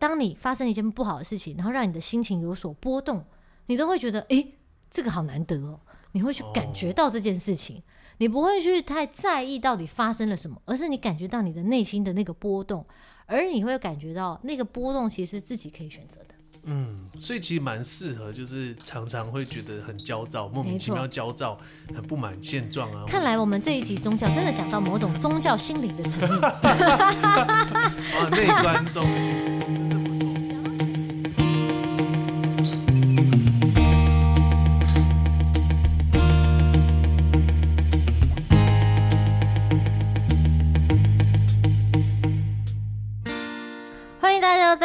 当你发生一件不好的事情，然后让你的心情有所波动，你都会觉得，诶，这个好难得哦。你会去感觉到这件事情，哦、你不会去太在意到底发生了什么，而是你感觉到你的内心的那个波动，而你会感觉到那个波动其实是自己可以选择的。嗯，所以其实蛮适合，就是常常会觉得很焦躁，莫名其妙焦躁，很不满现状啊。看来我们这一集宗教真的讲到某种宗教心理的层面。啊，内观中心。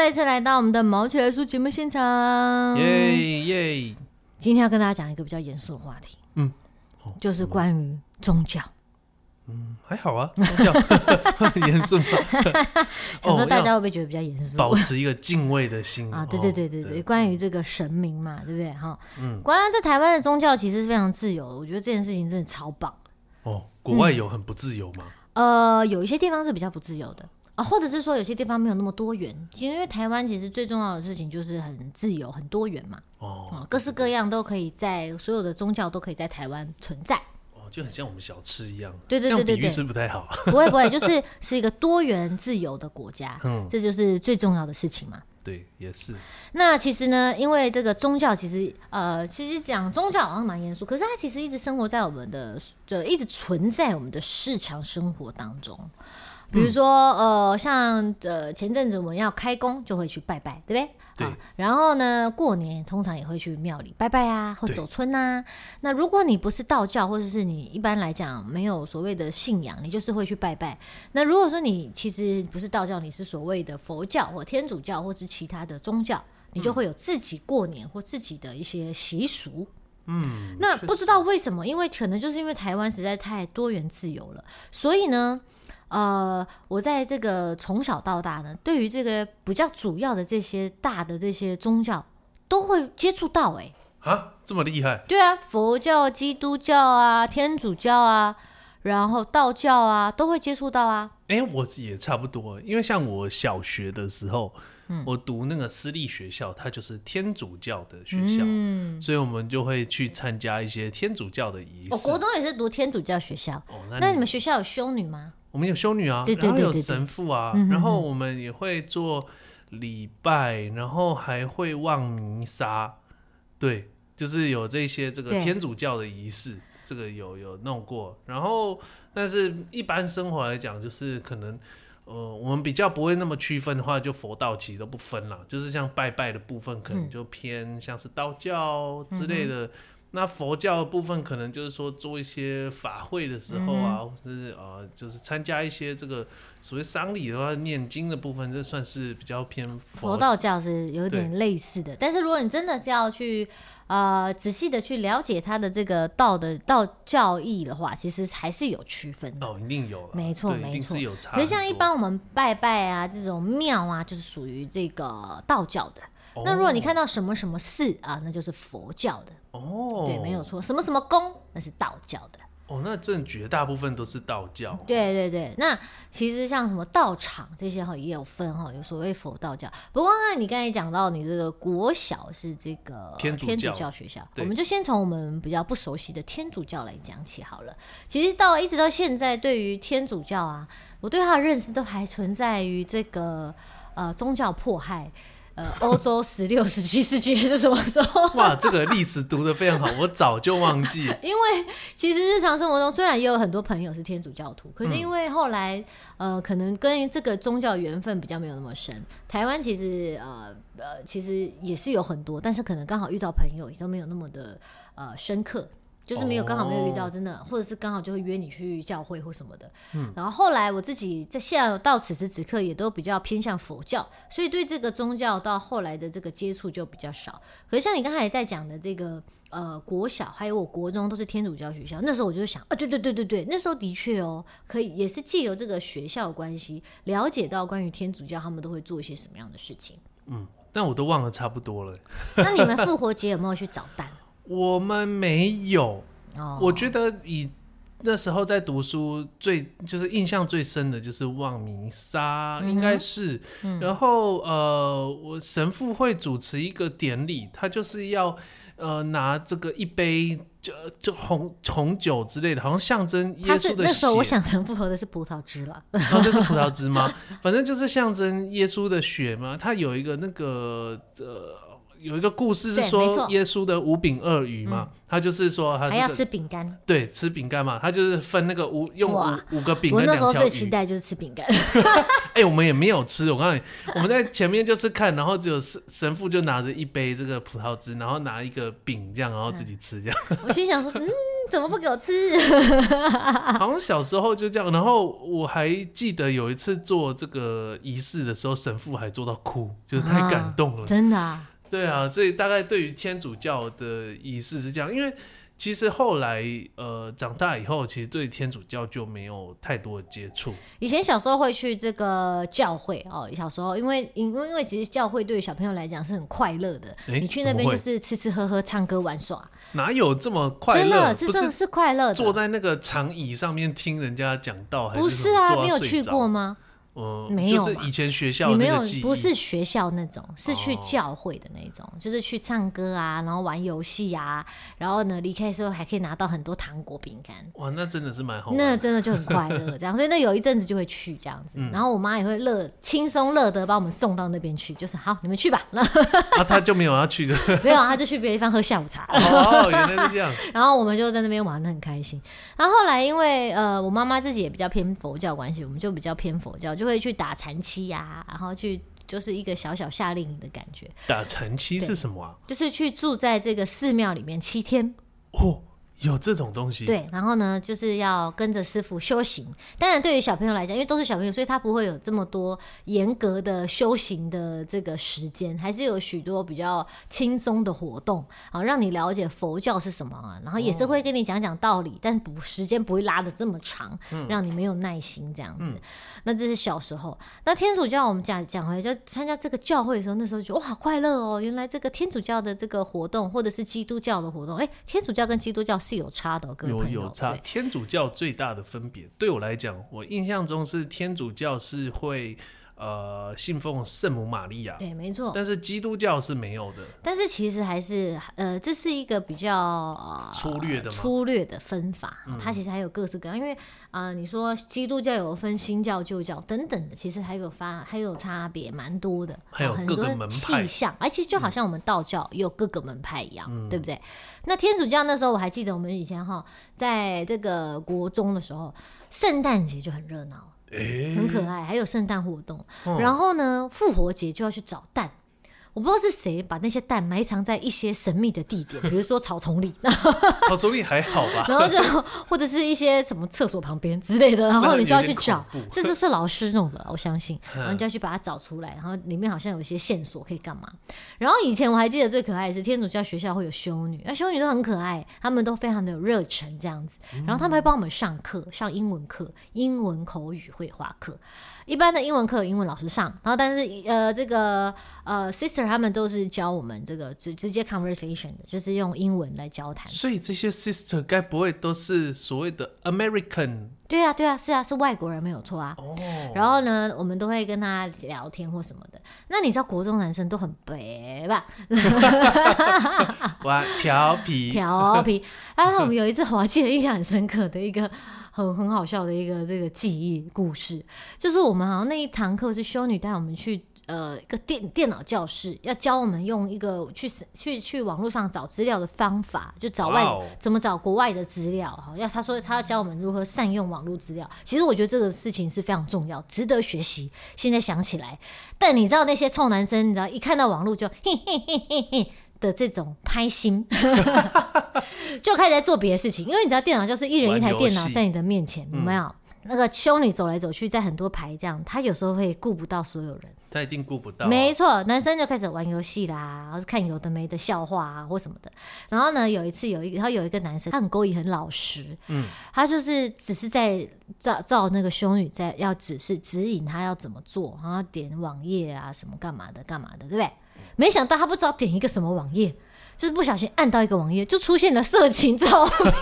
再次来到我们的毛起来说节目现场，耶耶！今天要跟大家讲一个比较严肃的话题，嗯，就是关于宗教。嗯，还好啊，宗教很 严肃吗？想说大家会不会觉得比较严肃？保持一个敬畏的心 啊！对对对对对，关于这个神明嘛，对不对？哈，嗯，关于在台湾的宗教其实是非常自由的，我觉得这件事情真的超棒。哦，国外有很不自由吗？呃，有一些地方是比较不自由的。啊，或者是说有些地方没有那么多元，其实因为台湾其实最重要的事情就是很自由、很多元嘛。哦，各式各样都可以在所有的宗教都可以在台湾存在。哦，就很像我们小吃一样。对对对对对，是不太好。不会不会，就是是一个多元自由的国家。嗯，这就是最重要的事情嘛。对，也是。那其实呢，因为这个宗教其实呃，其实讲宗教好像蛮严肃，可是它其实一直生活在我们的，就一直存在我们的日常生活当中。比如说，嗯、呃，像呃前阵子我们要开工，就会去拜拜，对不对？对。啊、然后呢，过年通常也会去庙里拜拜啊，或走村啊。那如果你不是道教，或者是你一般来讲没有所谓的信仰，你就是会去拜拜。那如果说你其实不是道教，你是所谓的佛教或天主教，或是其他的宗教，你就会有自己过年或自己的一些习俗。嗯。那不知道为什么，因为可能就是因为台湾实在太多元自由了，所以呢。呃，我在这个从小到大呢，对于这个比较主要的这些大的这些宗教，都会接触到哎、欸，啊，这么厉害？对啊，佛教、基督教啊、天主教啊，然后道教啊，都会接触到啊。哎、欸，我也差不多，因为像我小学的时候，嗯、我读那个私立学校，它就是天主教的学校，嗯，所以我们就会去参加一些天主教的仪式。我、哦、国中也是读天主教学校，哦，那你，那你们学校有修女吗？我们有修女啊，对对对对对，然后有神父啊，嗯、哼哼然后我们也会做礼拜，然后还会望弥撒，对，就是有这些这个天主教的仪式，这个有有弄过。然后，但是一般生活来讲，就是可能呃，我们比较不会那么区分的话，就佛道其实都不分了，就是像拜拜的部分，可能就偏像是道教之类的。嗯那佛教的部分可能就是说做一些法会的时候啊，嗯、或者是呃，就是参加一些这个所谓丧礼的话，念经的部分，这算是比较偏佛，佛道教是有点类似的。但是如果你真的是要去呃仔细的去了解它的这个道的道教义的话，其实还是有区分的。哦，一定有，没错没错，有差。可是像一般我们拜拜啊这种庙啊，就是属于这个道教的。哦、那如果你看到什么什么寺啊，那就是佛教的。哦，对，没有错。什么什么宫，那是道教的。哦，那这绝大部分都是道教。对对对，那其实像什么道场这些哈，也有分哈，有所谓佛道教。不过呢，你刚才讲到你这个国小是这个天主教学校，我们就先从我们比较不熟悉的天主教来讲起好了。其实到一直到现在，对于天主教啊，我对他的认识都还存在于这个呃宗教迫害。呃，欧洲十六、十七世纪是什么时候？哇，这个历史读得非常好，我早就忘记。因为其实日常生活中，虽然也有很多朋友是天主教徒，可是因为后来，嗯、呃，可能跟这个宗教缘分比较没有那么深。台湾其实，呃呃，其实也是有很多，但是可能刚好遇到朋友也都没有那么的呃深刻。就是没有刚好没有遇到真的，或者是刚好就会约你去教会或什么的。嗯，然后后来我自己在现在到此时此刻也都比较偏向佛教，所以对这个宗教到后来的这个接触就比较少。可是像你刚才也在讲的这个呃国小，还有我国中都是天主教学校，那时候我就想啊，对对对对对，那时候的确哦，可以也是借由这个学校关系，了解到关于天主教他们都会做一些什么样的事情。嗯，但我都忘了差不多了。那你们复活节有没有去找蛋？我们没有，oh. 我觉得以那时候在读书最就是印象最深的就是望弥撒，应该是。嗯、然后呃，我神父会主持一个典礼，他就是要呃拿这个一杯就就红红酒之类的，好像象征耶稣的血。那时候我想神父喝的是葡萄汁了。然后这是葡萄汁吗？反正就是象征耶稣的血嘛。他有一个那个呃。有一个故事是说耶稣的五饼二鱼嘛，他就是说他、这个、还要吃饼干，对，吃饼干嘛，他就是分那个五用五五个饼干。我那时候最期待就是吃饼干。哎、欸，我们也没有吃，我告诉你，我们在前面就是看，然后只有神神父就拿着一杯这个葡萄汁，然后拿一个饼这样，然后自己吃这样。我心想说，嗯，怎么不给我吃？好像小时候就这样，然后我还记得有一次做这个仪式的时候，神父还做到哭，就是太感动了，啊、真的、啊。对啊，所以大概对于天主教的仪式是这样，因为其实后来呃长大以后，其实对天主教就没有太多的接触。以前小时候会去这个教会哦，小时候因为因为因为其实教会对于小朋友来讲是很快乐的，你去那边就是吃吃喝喝、唱歌玩耍，哪有这么快乐？真的是真的是快乐的，坐在那个长椅上面听人家讲道，还是不是啊？你有去过吗？嗯，没有，就是以前学校你没有，不是学校那种，是去教会的那种，哦、就是去唱歌啊，然后玩游戏啊，然后呢，离开的时候还可以拿到很多糖果饼干。哇，那真的是蛮好玩，那真的就很快乐，这样，所以那有一阵子就会去这样子，嗯、然后我妈也会乐轻松乐得把我们送到那边去，就是好，你们去吧。那、啊、他就没有要去的，没有，他就去别的地方喝下午茶。哦，原来是这样。然后我们就在那边玩的很开心。然后后来因为呃，我妈妈自己也比较偏佛教关系，我们就比较偏佛教，就会去打禅。期呀、啊，然后去就是一个小小夏令营的感觉。打禅期是什么啊？就是去住在这个寺庙里面七天。哦。有这种东西，对，然后呢，就是要跟着师傅修行。当然，对于小朋友来讲，因为都是小朋友，所以他不会有这么多严格的修行的这个时间，还是有许多比较轻松的活动啊，让你了解佛教是什么啊。然后也是会跟你讲讲道理，哦、但不时间不会拉的这么长，嗯、让你没有耐心这样子。嗯、那这是小时候。那天主教我们讲讲回来，就参加这个教会的时候，那时候就觉得哇，好快乐哦！原来这个天主教的这个活动，或者是基督教的活动，哎，天主教跟基督教。是有差的，各位朋友，有有差。天主教最大的分别，对我来讲，我印象中是天主教是会。呃，信奉圣母玛利亚，对，没错。但是基督教是没有的。但是其实还是，呃，这是一个比较呃粗略的粗略的分法。嗯、它其实还有各式各样，因为啊、呃，你说基督教有分新教、旧教等等的，其实还有发还有差别蛮多的，还有各个门派，很多细项，而且就好像我们道教有各个门派一样，嗯、对不对？那天主教那时候我还记得，我们以前哈，在这个国中的时候，圣诞节就很热闹。很可爱，还有圣诞活动。哦、然后呢，复活节就要去找蛋。我不知道是谁把那些蛋埋藏在一些神秘的地点，比如说草丛里。草丛里还好吧？然后就或者是一些什么厕所旁边之类的，然后你就要去找。这是是老师弄的，我相信。然后你就要去把它找出来，然后里面好像有一些线索可以干嘛。然后以前我还记得最可爱的是天主教学校会有修女，那修女都很可爱，她们都非常的有热忱这样子。然后他们会帮我们上课，上英文课、英文口语绘画课。一般的英文课有英文老师上，然后但是呃这个呃 sister 他们都是教我们这个直直接 conversation 的，就是用英文来交谈。所以这些 sister 该不会都是所谓的 American？对啊对啊是啊是外国人没有错啊。哦。然后呢，我们都会跟他聊天或什么的。那你知道国中男生都很白吧？哇，调 皮调皮。然后我们有一次我还记得印象很深刻的一个。很很好笑的一个这个记忆故事，就是我们好像那一堂课是修女带我们去呃一个电电脑教室，要教我们用一个去去去网络上找资料的方法，就找外 Wow. 怎么找国外的资料哈。要他说他要教我们如何善用网络资料，其实我觉得这个事情是非常重要，值得学习。现在想起来，但你知道那些臭男生，你知道一看到网络就嘿嘿嘿嘿嘿。的这种拍心，就开始在做别的事情，因为你知道电脑就是一人一台电脑在你的面前，有没有？嗯、那个修女走来走去，在很多排这样，她有时候会顾不到所有人，她一定顾不到、啊。没错，男生就开始玩游戏啦，然后是看有的没的笑话啊或什么的。然后呢，有一次有一然后有一个男生，他很勾引，很老实，嗯，他就是只是在照照那个修女在要指示指引他要怎么做，然后点网页啊什么干嘛的干嘛的，对不对？没想到他不知道点一个什么网页，就是不小心按到一个网页，就出现了色情照片。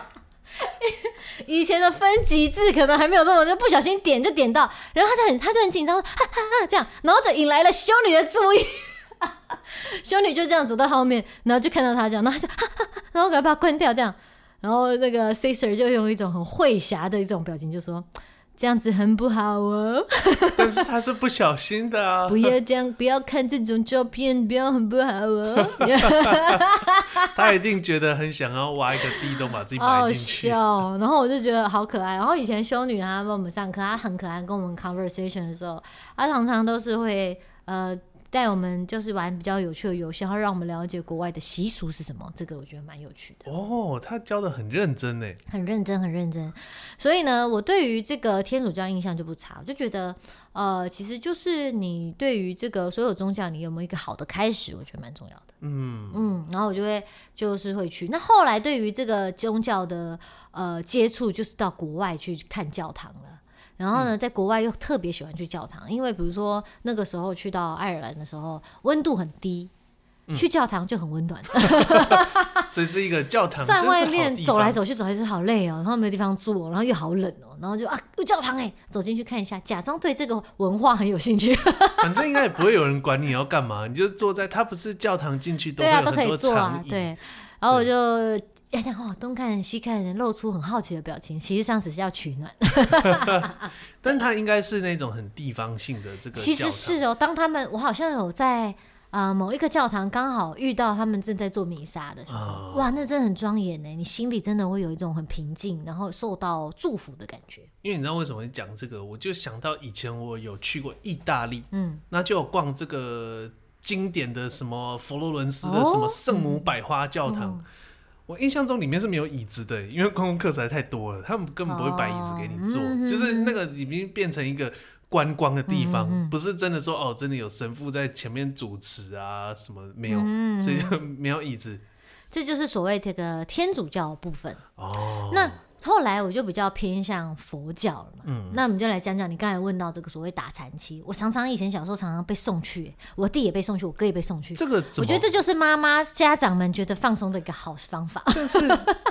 以前的分级制可能还没有那么，就不小心点就点到，然后他就很他就很紧张，哈哈哈这样，然后就引来了修女的注意。修女就这样走到后面，然后就看到他这样，然后就哈哈，然后赶快把它关掉这样，然后那个 sister 就用一种很会侠的一种表情就说。这样子很不好哦，但是他是不小心的啊！不要这样，不要看这种照片，不要很不好哦。他一定觉得很想要挖一个地洞把自己埋进去。好笑，然后我就觉得好可爱。然后以前修女她帮我们上课，她很可爱，跟我们 conversation 的时候，她常常都是会呃。带我们就是玩比较有趣的游戏，然后让我们了解国外的习俗是什么。这个我觉得蛮有趣的。哦，他教的很认真呢，很认真，很认真。所以呢，我对于这个天主教印象就不差，我就觉得，呃，其实就是你对于这个所有宗教，你有没有一个好的开始，我觉得蛮重要的。嗯嗯，然后我就会就是会去。那后来对于这个宗教的呃接触，就是到国外去看教堂了。然后呢，在国外又特别喜欢去教堂，因为比如说那个时候去到爱尔兰的时候，温度很低，去教堂就很温暖。所以是一个教堂，在外面走来走去，走来走去好累哦，然后没有地方坐，然后又好冷哦，然后就啊，有教堂哎，走进去看一下，假装对这个文化很有兴趣。反正应该也不会有人管你要干嘛，你就坐在，它不是教堂进去都对啊，都可以坐啊，对。然后我就。呀，哦，东看西看，露出很好奇的表情，其实上只是要取暖。但他应该是那种很地方性的这个。其实是哦，当他们我好像有在啊、呃、某一个教堂刚好遇到他们正在做弥撒的时候，哦、哇，那真的很庄严呢，你心里真的会有一种很平静，然后受到祝福的感觉。因为你知道为什么会讲这个，我就想到以前我有去过意大利，嗯，那就有逛这个经典的什么佛罗伦斯的什么圣母百花教堂。哦嗯我印象中里面是没有椅子的，因为观光客实在太多了，他们根本不会摆椅子给你坐，哦、就是那个已经变成一个观光的地方，嗯、不是真的说哦，真的有神父在前面主持啊什么没有，嗯、所以就没有椅子。这就是所谓这个天主教的部分哦。那。后来我就比较偏向佛教了嘛，嗯，那我们就来讲讲你刚才问到这个所谓打禅期。我常常以前小时候常常被送去，我弟也被送去，我哥也被送去。这个我觉得这就是妈妈家长们觉得放松的一个好方法。但是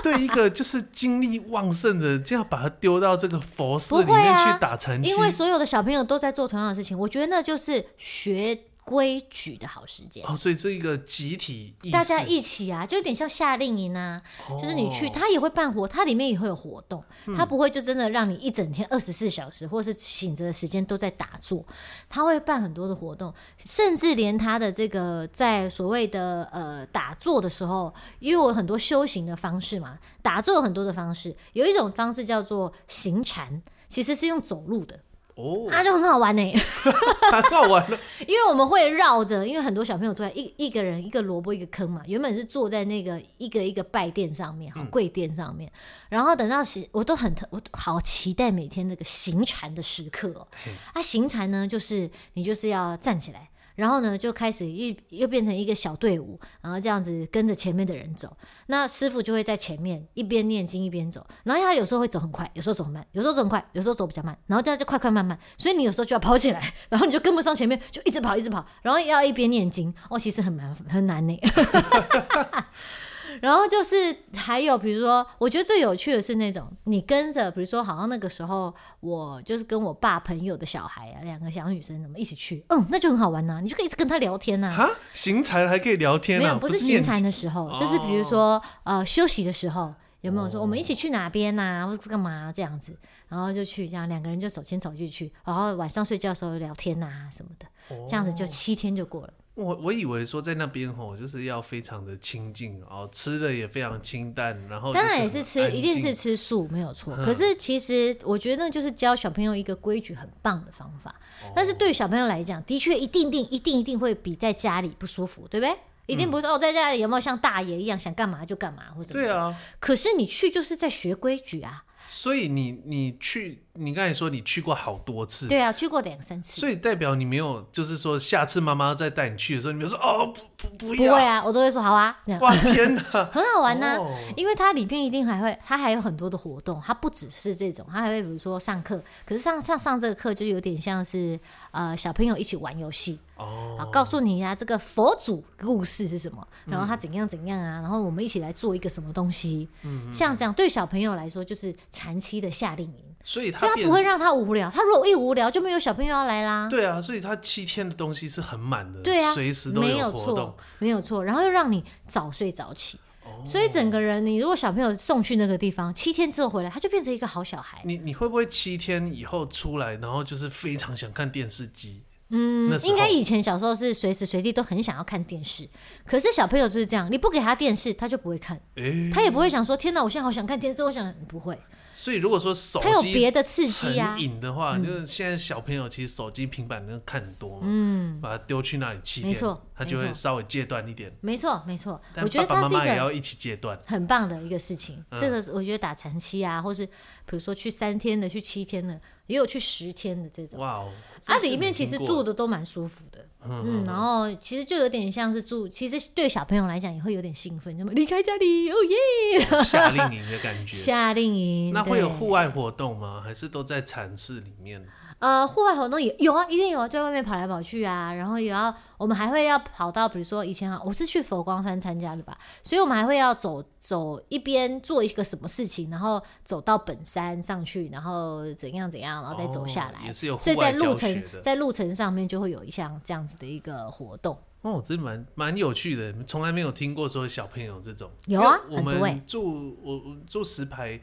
对一个就是精力旺盛的，就要把他丢到这个佛寺里面去打禅期，因为所有的小朋友都在做同样的事情，我觉得那就是学。规矩的好时间。哦，所以这一个集体意识，大家一起啊，就有点像夏令营啊，哦、就是你去，他也会办活，他里面也会有活动，他、嗯、不会就真的让你一整天二十四小时或是醒着的时间都在打坐，他会办很多的活动，甚至连他的这个在所谓的呃打坐的时候，因为我有很多修行的方式嘛，打坐有很多的方式，有一种方式叫做行禅，其实是用走路的。哦，那、啊、就很好玩呢，很好玩了。因为我们会绕着，因为很多小朋友坐在一一个人一个萝卜一个坑嘛，原本是坐在那个一个一个拜垫上面，哈，跪垫上面，嗯、然后等到行，我都很我好期待每天那个行禅的时刻哦。嘿啊，行禅呢，就是你就是要站起来。然后呢，就开始又又变成一个小队伍，然后这样子跟着前面的人走。那师傅就会在前面一边念经一边走。然后他有时候会走很快，有时候走很慢，有时候走很快，有时候走比较慢。然后这样就快快慢慢，所以你有时候就要跑起来，然后你就跟不上前面，就一直跑一直跑，然后要一边念经。哦，其实很难很难呢。然后就是还有，比如说，我觉得最有趣的是那种你跟着，比如说，好像那个时候我就是跟我爸朋友的小孩啊，两个小女生，怎么一起去？嗯，那就很好玩呐，你就可以一直跟他聊天呐。哈，行禅还可以聊天啊？没有，不是行禅的时候，就是比如说呃休息的时候，有没有说我们一起去哪边呐，或者干嘛这样子？然后就去这样，两个人就手牵手就去，然后晚上睡觉的时候聊天呐什么的，这样子就七天就过了。我我以为说在那边吼，就是要非常的清静哦，吃的也非常清淡，然后当然也是吃，一定是吃素没有错。嗯、可是其实我觉得那就是教小朋友一个规矩很棒的方法。哦、但是对小朋友来讲，的确一定定一定一定会比在家里不舒服，对不对？一定不是说、嗯、哦，在家里有没有像大爷一样想干嘛就干嘛或者对啊？可是你去就是在学规矩啊。所以你你去，你刚才说你去过好多次，对啊，去过两三次。所以代表你没有，就是说下次妈妈再带你去的时候，你没有说哦不不不要，不会啊，我都会说好啊。哇天哪，很好玩呐、啊，哦、因为它里面一定还会，它还有很多的活动，它不只是这种，它还会比如说上课，可是上上上这个课就有点像是呃小朋友一起玩游戏。哦，啊，告诉你呀、啊，这个佛祖故事是什么，然后他怎样怎样啊，然后我们一起来做一个什么东西，嗯，像这样对小朋友来说就是长期的夏令营。所以他，他不会让他无聊。他如果一无聊，就没有小朋友要来啦。对啊，所以他七天的东西是很满的。对啊，随时都有活动，没有错，没有错。然后又让你早睡早起，哦，所以整个人，你如果小朋友送去那个地方，七天之后回来，他就变成一个好小孩。你你会不会七天以后出来，然后就是非常想看电视机？嗯，应该以前小时候是随时随地都很想要看电视，可是小朋友就是这样，你不给他电视，他就不会看，欸、他也不会想说天哪，我现在好想看电视，我想不会。所以如果说手机他有别的刺激啊，成瘾的话，就是现在小朋友其实手机、平板能看很多嘛，嗯，把它丢去那里七天，没错，他就会稍微戒断一点。没错，没错，我觉得爸爸妈妈也要一起戒断，很棒的一个事情。这个我觉得打禅七啊，或是比如说去三天的，去七天的。也有去十天的这种，哇哦！啊，里面其实住的都蛮舒服的，嗯，然后其实就有点像是住，其实对小朋友来讲也会有点兴奋，那么离开家里，哦耶！夏令营的感觉，夏令营，那会有户外活动吗？还是都在禅室里面？呃，户外活动也有啊，一定有啊，在外面跑来跑去啊，然后也要，我们还会要跑到，比如说以前啊，我是去佛光山参加的吧，所以我们还会要走走一边做一个什么事情，然后走到本山上去，然后怎样怎样，然后再走下来，哦、也是有所以在路程在路程上面就会有一项这样子的一个活动。哦，真蛮蛮有趣的，从来没有听过说小朋友这种。有啊，我们住我住石牌。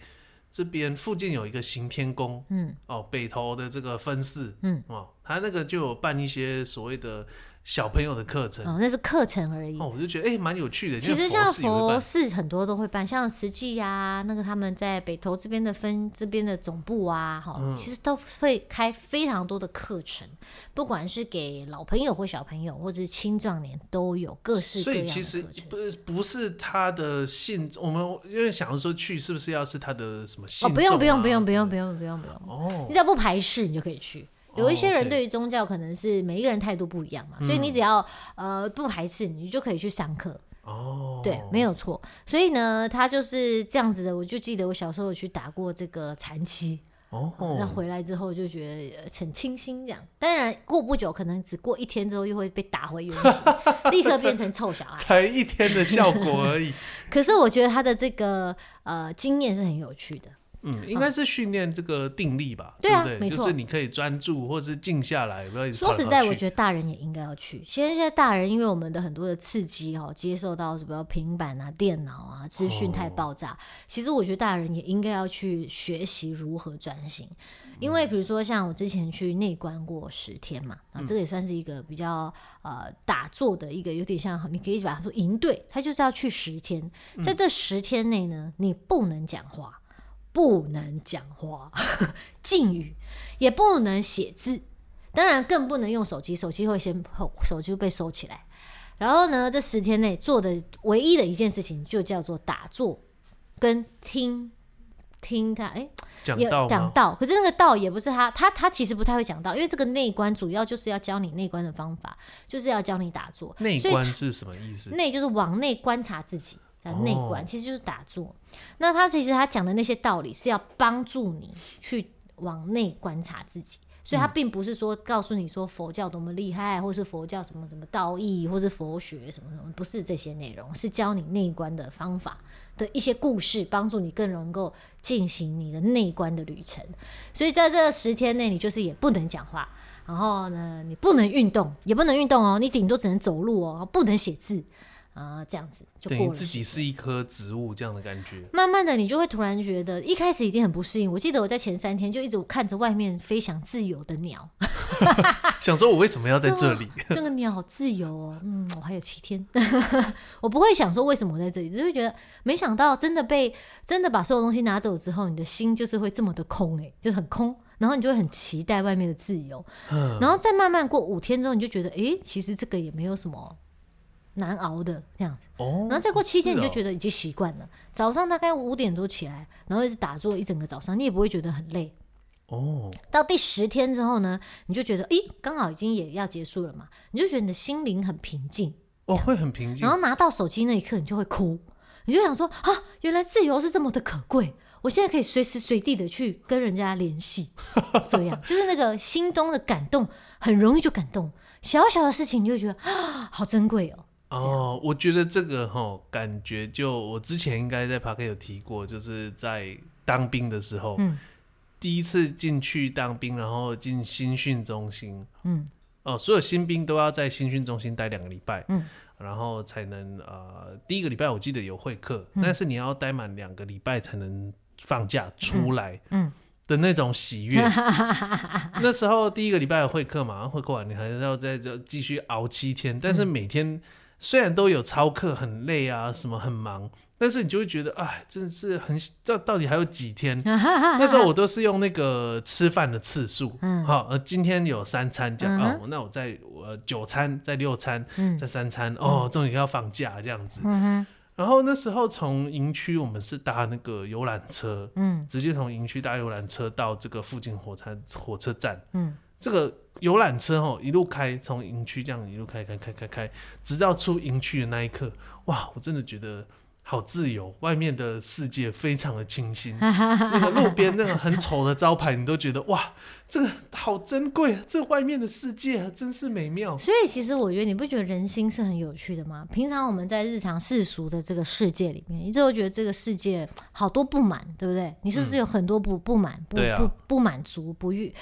这边附近有一个行天宫，嗯，哦，北投的这个分寺，嗯，哦，他那个就有办一些所谓的。小朋友的课程哦，那是课程而已。哦，我就觉得哎，蛮、欸、有趣的。其实像佛寺很多都会办，像慈济呀，那个他们在北投这边的分这边的总部啊，哈、嗯，其实都会开非常多的课程，不管是给老朋友或小朋友，或者是青壮年，都有各式各样的课程。所以其实不是不是他的信，我们因为想要说去，是不是要是他的什么信、啊？哦，不用不用不用不用不用不用不用哦，你只要不排斥，你就可以去。有一些人对于宗教可能是每一个人态度不一样嘛，所以你只要呃不排斥，你就可以去上课。哦，对，没有错。所以呢，他就是这样子的。我就记得我小时候有去打过这个禅七。哦，那回来之后就觉得很清新，这样。当然过不久，可能只过一天之后又会被打回原形，立刻变成臭小孩。才一天的效果而已。可是我觉得他的这个呃经验是很有趣的。嗯，应该是训练这个定力吧？对啊，没错，就是你可以专注，或是静下来，不要说实在，我觉得大人也应该要去。现在现在大人，因为我们的很多的刺激哦，接受到什么平板啊、电脑啊，资讯太爆炸。哦、其实我觉得大人也应该要去学习如何专心。因为比如说像我之前去内观过十天嘛，啊，这个也算是一个比较呃打坐的一个，有点像你可以把它说营队，他就是要去十天，在这十天内呢，你不能讲话。不能讲话，禁语，也不能写字，当然更不能用手机，手机会先手机被收起来。然后呢，这十天内做的唯一的一件事情就叫做打坐跟听听他哎讲道讲道，可是那个道也不是他他他其实不太会讲道，因为这个内观主要就是要教你内观的方法，就是要教你打坐。内观是什么意思？内就是往内观察自己。内观其实就是打坐，那他其实他讲的那些道理是要帮助你去往内观察自己，所以他并不是说告诉你说佛教多么厉害，或是佛教什么什么道义，或是佛学什么什么，不是这些内容，是教你内观的方法的一些故事，帮助你更能够进行你的内观的旅程。所以在这十天内，你就是也不能讲话，然后呢，你不能运动，也不能运动哦，你顶多只能走路哦，不能写字。啊，这样子就过自己是一棵植物这样的感觉。慢慢的，你就会突然觉得，一开始一定很不适应。我记得我在前三天就一直看着外面飞翔自由的鸟，想说我为什么要在这里？这，这个鸟好自由哦，嗯，我还有七天，我不会想说为什么我在这里，只是觉得没想到真的被真的把所有东西拿走之后，你的心就是会这么的空，哎，就很空，然后你就会很期待外面的自由，嗯，然后再慢慢过五天之后，你就觉得，哎，其实这个也没有什么。难熬的这样子，哦，然后再过七天你就觉得已经习惯了。哦，早上大概五点多起来，然后一直打坐一整个早上，你也不会觉得很累。哦，到第十天之后呢，你就觉得，咦，刚好已经也要结束了嘛，你就觉得你的心灵很平静。哦，会很平静。然后拿到手机那一刻，你就会哭，你就想说啊，原来自由是这么的可贵，我现在可以随时随地的去跟人家联系，这样就是那个心中的感动，很容易就感动。小小的事情，你就会觉得啊，好珍贵哦。哦，我觉得这个哈感觉，就我之前应该在 Park 有提过，就是在当兵的时候，嗯，第一次进去当兵，然后进新训中心，嗯，哦，所有新兵都要在新训中心待两个礼拜，嗯，然后才能呃，第一个礼拜我记得有会课，嗯，但是你要待满两个礼拜才能放假出来，嗯。嗯。的那种喜悦，那时候第一个礼拜有会课嘛，会课完你还是要在这继续熬七天，但是每天虽然都有操课，很累啊，什么很忙，但是你就会觉得，哎，真的是很，这到底还有几天？那时候我都是用那个吃饭的次数，好，呃，今天有三餐这样，哦，那我在我九餐，在六餐，在三餐，哦，终于要放假这样子。然后那时候从营区，我们是搭那个游览车，嗯，直接从营区搭游览车到这个附近火车火车站，嗯，这个游览车哦一路开，从营区这样一路开开开开开，直到出营区的那一刻，哇，我真的觉得。好自由，外面的世界非常的清新。那个路边那个很丑的招牌，你都觉得哇，这个好珍贵啊！这外面的世界啊，真是美妙。所以其实我觉得，你不觉得人心是很有趣的吗？平常我们在日常世俗的这个世界里面，一直都觉得这个世界好多不满，对不对？你是不是有很多不不满、不不不满足、不欲？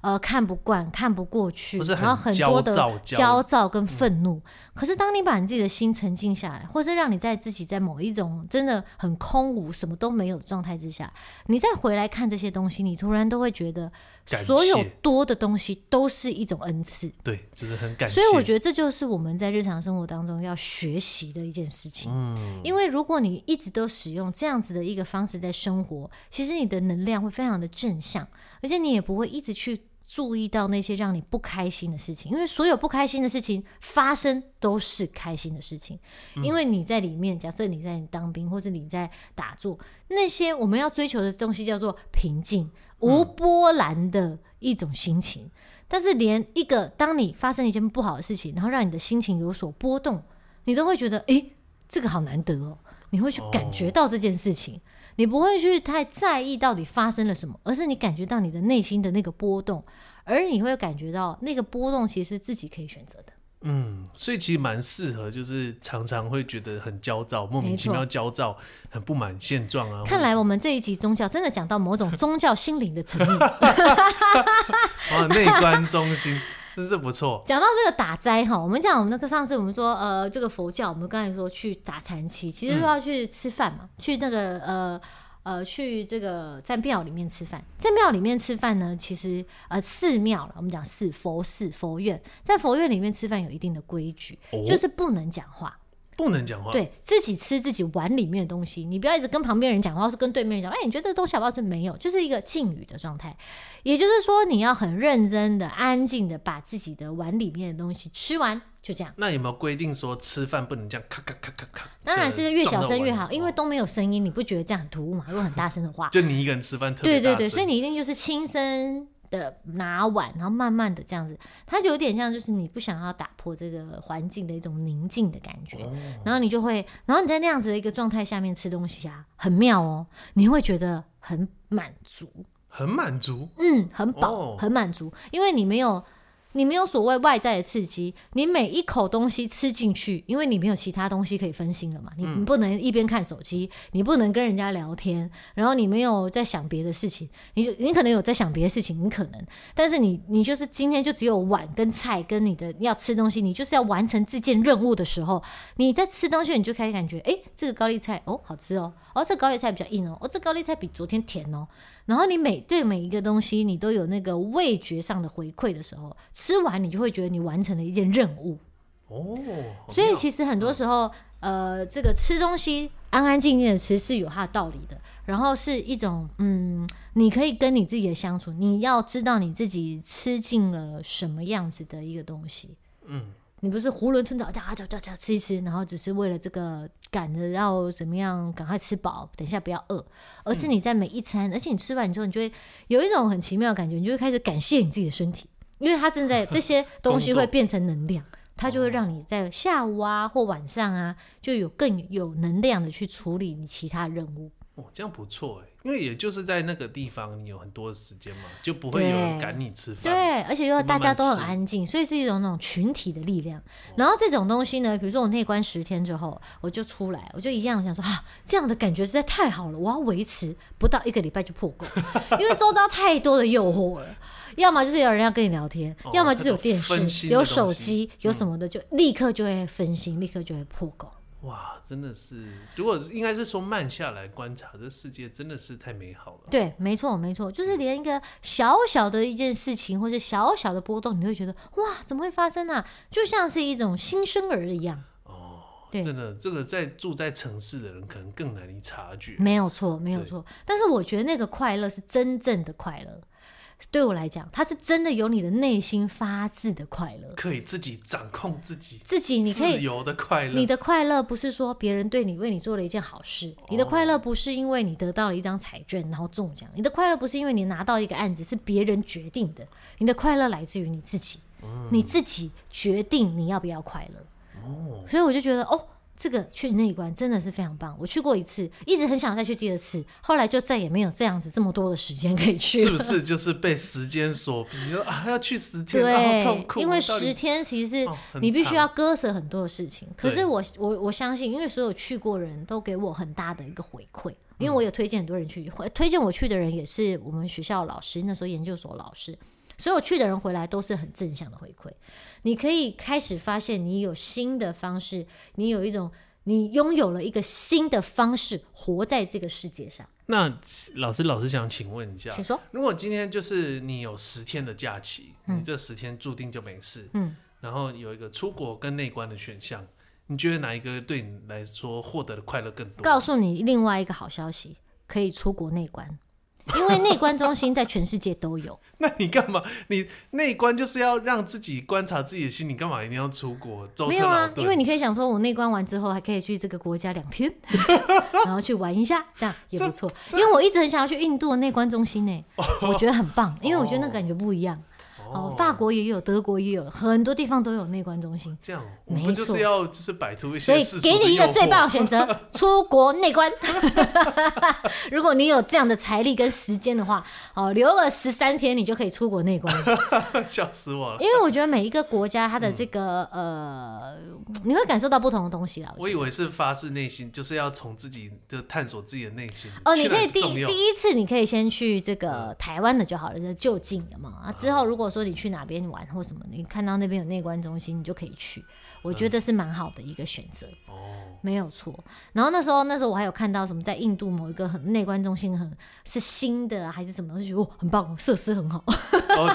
呃，看不惯，看不过去，然后很多的焦躁跟愤怒。嗯、可是，当你把你自己的心沉静下来，或是让你在自己在某一种真的很空无、什么都没有的状态之下，你再回来看这些东西，你突然都会觉得，所有多的东西都是一种恩赐。对，就是很感谢。所以，我觉得这就是我们在日常生活当中要学习的一件事情。嗯，因为如果你一直都使用这样子的一个方式在生活，其实你的能量会非常的正向，而且你也不会一直去。注意到那些让你不开心的事情，因为所有不开心的事情发生都是开心的事情，因为你在里面。假设你在当兵，或者你在打坐，那些我们要追求的东西叫做平静、无波澜的一种心情。但是，连一个当你发生一件不好的事情，然后让你的心情有所波动，你都会觉得，诶，这个好难得哦。你会去感觉到这件事情。你不会去太在意到底发生了什么，而是你感觉到你的内心的那个波动，而你会感觉到那个波动其实是自己可以选择的。嗯，所以其实蛮适合，就是常常会觉得很焦躁，莫名其妙焦躁，很不满现状啊。看来我们这一集宗教真的讲到某种宗教心灵的层面。啊，内观中心。真是不错。讲到这个打斋哈，我们讲我们那个上次我们说呃，这个佛教，我们刚才说去打禅期，其实都要去吃饭嘛，嗯、去那个呃呃去这个在庙里面吃饭，在庙里面吃饭呢，其实呃寺庙了，我们讲寺佛寺佛院，在佛院里面吃饭有一定的规矩，哦、就是不能讲话。不能讲话，对自己吃自己碗里面的东西，你不要一直跟旁边人讲话，或是跟对面人讲，哎，你觉得这个东西好不好吃？没有，就是一个禁语的状态。也就是说，你要很认真的、安静的把自己的碗里面的东西吃完，就这样。那有没有规定说吃饭不能这样咔咔咔咔咔？当然是越小声越好，因为都没有声音，你不觉得这样很突兀吗？如果很大声的话，就你一个人吃饭特别。对对对，所以你一定就是轻声。的拿碗，然后慢慢的这样子，它就有点像，就是你不想要打破这个环境的一种宁静的感觉，然后你就会，然后你在那样子的一个状态下面吃东西啊，很妙哦，你会觉得很满足，很满足，嗯，很饱，很满足，因为你没有。你没有所谓外在的刺激，你每一口东西吃进去，因为你没有其他东西可以分心了嘛，你不能一边看手机，你不能跟人家聊天，然后你没有在想别的事情，你就你可能有在想别的事情，你可能，但是你你就是今天就只有碗跟菜跟你的要吃东西，你就是要完成这件任务的时候，你在吃东西，你就开始感觉，哎，这个高丽菜哦好吃哦，哦这个高丽菜比较硬哦，哦这个高丽菜比昨天甜哦。然后你每对每一个东西，你都有那个味觉上的回馈的时候，吃完你就会觉得你完成了一件任务。哦，所以其实很多时候，呃，这个吃东西安安静静的吃是有它的道理的。然后是一种，嗯，你可以跟你自己的相处，你要知道你自己吃进了什么样子的一个东西。嗯。你不是囫囵吞枣，叫叫叫叫吃一吃，然后只是为了这个赶着要怎么样赶快吃饱，等一下不要饿，而是你在每一餐，而且你吃完之后，你就会有一种很奇妙的感觉，你就会开始感谢你自己的身体，因为它正在这些东西会变成能量，它就会让你在下午啊或晚上啊就有更有能量的去处理你其他任务。哦，这样不错哎，因为也就是在那个地方，你有很多的时间嘛，就不会有人赶你吃饭。对，而且又大家都很安静，所以是一种那种群体的力量。然后这种东西呢，比如说我内观十天之后，我就出来，我就一样想说啊，这样的感觉实在太好了，我要维持不到一个礼拜就破功，因为周遭太多的诱惑了，要么就是有人要跟你聊天，哦、要么就是有电视、有手机、有什么的，就立刻就会分心，立刻就会破功。哇，真的是，如果应该是说慢下来观察，这世界真的是太美好了。对，没错，没错，就是连一个小小的一件事情，或者小小的波动，你会觉得哇，怎么会发生啊？就像是一种新生儿一样。哦，对，真的，这个在住在城市的人可能更难以察觉。没有错，没有错。但是我觉得那个快乐是真正的快乐。对我来讲，它是真的由你的内心发自的快乐，可以自己掌控自己，自己你可以自由的快乐。你的快乐不是说别人对你为你做了一件好事，哦、你的快乐不是因为你得到了一张彩券然后中奖，你的快乐不是因为你拿到一个案子是别人决定的，你的快乐来自于你自己，嗯、你自己决定你要不要快乐。哦，所以我就觉得哦。这个去内关真的是非常棒，我去过一次，一直很想再去第二次，后来就再也没有这样子这么多的时间可以去。是不是就是被时间所逼？你说啊，要去十天，对，好痛苦。因为十天其实你必须要割舍很多的事情。哦、可是我我我相信，因为所有去过的人都给我很大的一个回馈，因为我有推荐很多人去，嗯、推荐我去的人也是我们学校老师，那时候研究所老师。所有去的人回来都是很正向的回馈，你可以开始发现你有新的方式，你有一种你拥有了一个新的方式活在这个世界上。那老师，老师想请问一下，请说，如果今天就是你有十天的假期，嗯、你这十天注定就没事，嗯，然后有一个出国跟内观的选项，你觉得哪一个对你来说获得的快乐更多？告诉你另外一个好消息，可以出国内观。因为内观中心在全世界都有，那你干嘛？你内观就是要让自己观察自己的心，你干嘛一定要出国？没有啊，因为你可以想说，我内观完之后还可以去这个国家两天，然后去玩一下，这样也不错。因为我一直很想要去印度的内观中心呢，我觉得很棒，因为我觉得那感觉不一样。哦，法国也有，德国也有，很多地方都有内观中心。这样，我们就是要就是摆脱一些，所以给你一个最棒的选择，出国内观。如果你有这样的财力跟时间的话，哦，留了十三天，你就可以出国内观。笑死我了！因为我觉得每一个国家它的这个呃，你会感受到不同的东西啦。我以为是发自内心，就是要从自己的探索自己的内心。哦，你可以第第一次，你可以先去这个台湾的就好了，就就近的嘛。啊，之后如果说。你去哪边玩或什么，你看到那边有内观中心，你就可以去。我觉得是蛮好的一个选择。哦。没有错，然后那时候那时候我还有看到什么在印度某一个很内观中心很是新的还是什么，我就觉得哦很棒，设施很好，哦，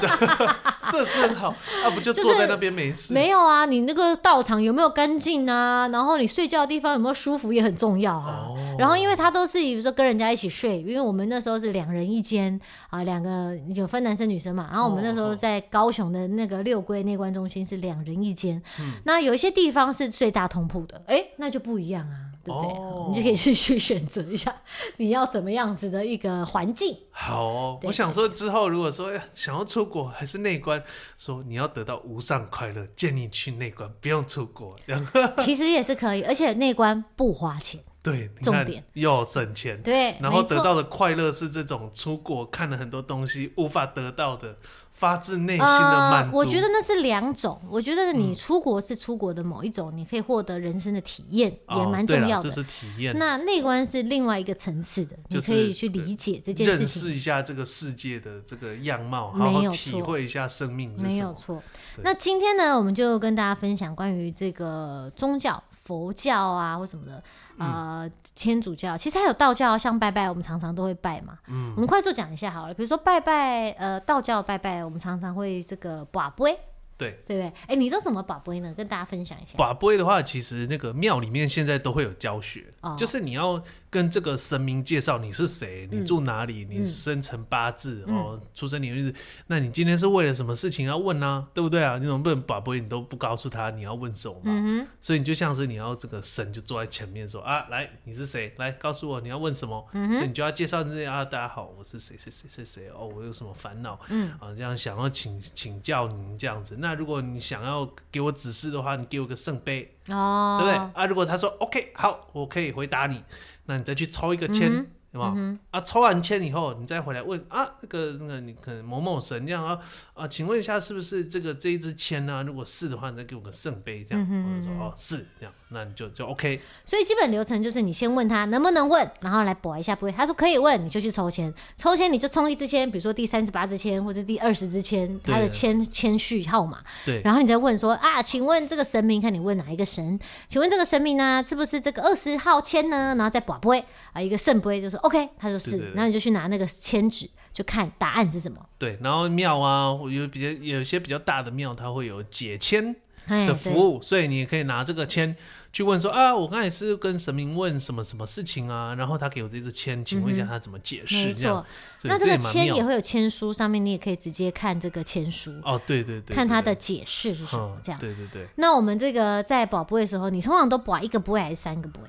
设施很好，那、啊、不就坐在那边没事？没有啊，你那个道场有没有干净啊？然后你睡觉的地方有没有舒服也很重要啊。哦、然后因为他都是比如说跟人家一起睡，因为我们那时候是两人一间啊，两个有分男生女生嘛。然后我们那时候在高雄的那个六龟内观中心是两人一间，嗯、那有一些地方是最大通铺的，哎，那就不。一样啊，对不对？哦、你就可以去去选择一下，你要怎么样子的一个环境。好、哦，我想说之后如果说想要出国还是内观，说你要得到无上快乐，建议去内观，不用出国。其实也是可以，而且内观不花钱。对，重点又省钱，对，然后得到的快乐是这种出国看了很多东西无法得到的，发自内心的满足。我觉得那是两种，我觉得你出国是出国的某一种，你可以获得人生的体验，也蛮重要的。这是体验。那内观是另外一个层次的，你可以去理解这件事情，认识一下这个世界的这个样貌，好好体会一下生命是什么。没有错。那今天呢，我们就跟大家分享关于这个宗教。佛教啊，或什么的，呃，天主教，其实还有道教，像拜拜，我们常常都会拜嘛。嗯，我们快速讲一下好了，比如说拜拜，呃，道教拜拜，我们常常会这个把杯。对对不对？哎，你都怎么把杯呢？跟大家分享一下。把杯的话，其实那个庙里面现在都会有教学，哦、就是你要跟这个神明介绍你是谁，你住哪里，嗯、你生辰八字、嗯、哦，出生年月日。那你今天是为了什么事情要问呢、啊？对不对啊？你怎么不能把不？你都不告诉他你要问什么所以你就像是你要这个神就坐在前面说啊，来，你是谁？来告诉我你要问什么？嗯、所以你就要介绍这些啊，大家好，我是谁谁谁谁谁哦，我有什么烦恼？嗯啊，这样想要请请教您这样子。那如果你想要给我指示的话，你给我个圣杯，哦，对不对啊？如果他说 OK，好，我可以回答你，那你再去抽一个签，嗯、啊？抽完签以后，你再回来问啊，那个那个你可能某某神这样啊啊，请问一下是不是这个这一支签呢？如果是的话，你再给我个圣杯这样。嗯、我就说哦是这样，那你就就 OK。所以基本流程就是你先问他能不能问，然后来博一下不会，他说可以问，你就去抽签，抽签你就抽一支签，比如说第三十八支签或者第二十支签，他的签签序号码。对。然后你再问说啊，请问这个神明，看你问哪一个神？请问这个神明呢，是不是这个二十号签呢？然后再博不会啊，一个圣杯就说。OK，他说是，对对对，然后你就去拿那个签纸，就看答案是什么。对，然后庙啊，有比较有些比较大的庙，它会有解签的服务，所以你可以拿这个签去问说啊，我刚才是跟神明问什么什么事情啊，然后他给我这支签，请问一下他怎么解释？这样，那这个签也会有签书，上面你也可以直接看这个签书。哦，对对对，看他的解释是什么？这样，对对对。那我们这个在宝贝的时候，你通常都保一个杯还是三个杯？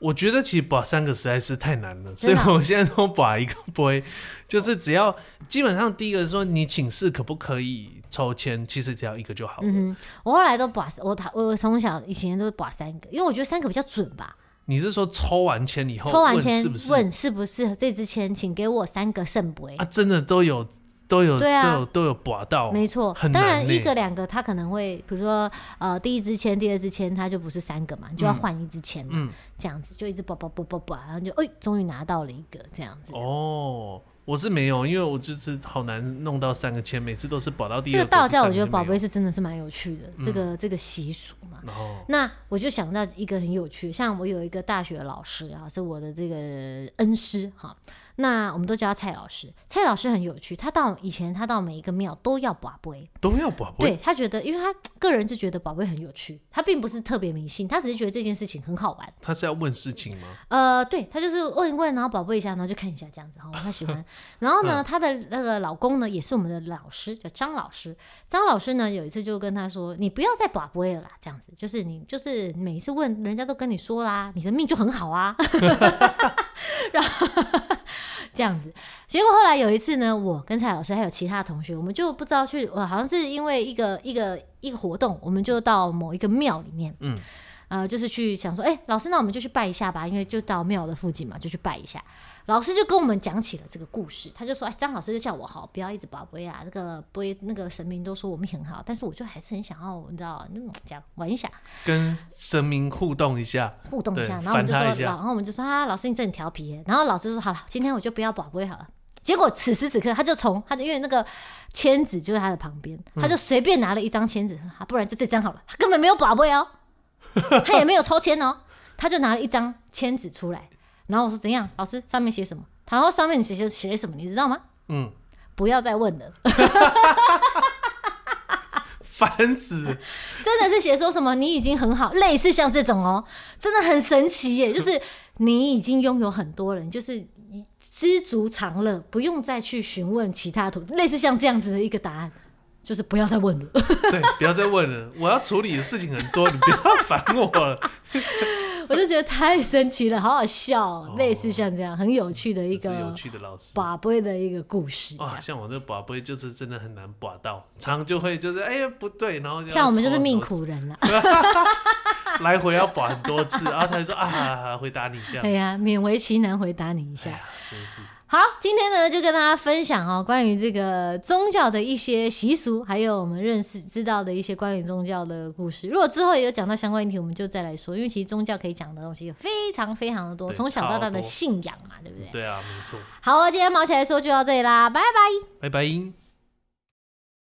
我觉得其实把三个实在是太难了，所以我现在都把一个杯，就是只要基本上第一个是说你请示可不可以抽签，其实只要一个就好了。嗯，我后来都把我我从小以前都是把三个，因为我觉得三个比较准吧。你是说抽完签以后，抽完签问是不是这支签，请给我三个圣杯啊？真的都有。都有对啊，都有都有拔到，没错。当然一个两个，他可能会，比如说呃，第一支签，第二支签，他就不是三个嘛，你就要换一支签嘛，嗯，这样子就一直拔拔拔拔拔，然后就哎，终于拿到了一个这样子。哦，我是没有，因为我就是好难弄到三个签，每次都是拔到第二个。这个道教我觉得宝贝是真的是蛮有趣的，嗯、这个这个习俗嘛。哦。那我就想到一个很有趣，像我有一个大学老师啊，是我的这个恩师哈。那我们都叫他蔡老师，蔡老师很有趣。他到以前，他到每一个庙都要拔杯，都要拔杯。对，他觉得，因为他个人就觉得宝贝很有趣，他并不是特别迷信，他只是觉得这件事情很好玩。他是要问事情吗？呃，对，他就是问一问，然后宝贝一下，然后就看一下这样子。哦，他喜欢。然后呢，他的那个老公呢，也是我们的老师，叫张老师。张老师呢，有一次就跟他说：“你不要再拔杯了啦，这样子，就是你就是每一次问，人家都跟你说啦，你的命就很好啊。” 然后。这样子，结果后来有一次呢，我跟蔡老师还有其他同学，我们就不知道去，我，好像是因为一个一个一个活动，我们就到某一个庙里面，嗯，呃，就是去想说，哎、欸，老师，那我们就去拜一下吧，因为就到庙的附近嘛，就去拜一下。老师就跟我们讲起了这个故事，他就说：“哎，张老师就叫我好，不要一直拔杯啊。这个杯，那个神明都说我们很好，但是我就还是很想要，你知道，那种这样玩一下，跟神明互动一下，互动一下。然后我们就说，然后我们就说啊，老师你真的很调皮。然后老师说好了，今天我就不要拔杯好了。结果此时此刻，他就从他就因为那个签子就在他的旁边，他就随便拿了一张签子，啊，不然就这张好了。他根本没有拔杯哦，他也没有抽签哦，他就拿了一张签子出来。”然后我说怎样？老师上面写什么？然后上面写写写什么？你知道吗？嗯，不要再问了。烦死！真的是写说什么？你已经很好，类似像这种哦，真的很神奇耶！就是你已经拥有很多人，就是知足常乐，不用再去询问其他图，类似像这样子的一个答案，就是不要再问了。对，不要再问了。我要处理的事情很多，你不要烦我了。我就觉得太神奇了，好好笑，哦，类似像这样很有趣的一个有趣的老师把杯的一个故事。啊，像我这把杯就是真的很难把到，常就会就是哎呀不对，然后像我们就是命苦人了，来回要把很多次，然后他就说啊回答你这样。对呀，勉为其难回答你一下，哎，真是。好，今天呢就跟大家分享哦，关于这个宗教的一些习俗，还有我们认识知道的一些关于宗教的故事。如果之后也有讲到相关议题，我们就再来说。因为其实宗教可以讲的东西有非常非常的多，从小到大的信仰嘛，对不对？对啊，没错。好，今天毛起来说就到这里啦，拜拜，拜拜。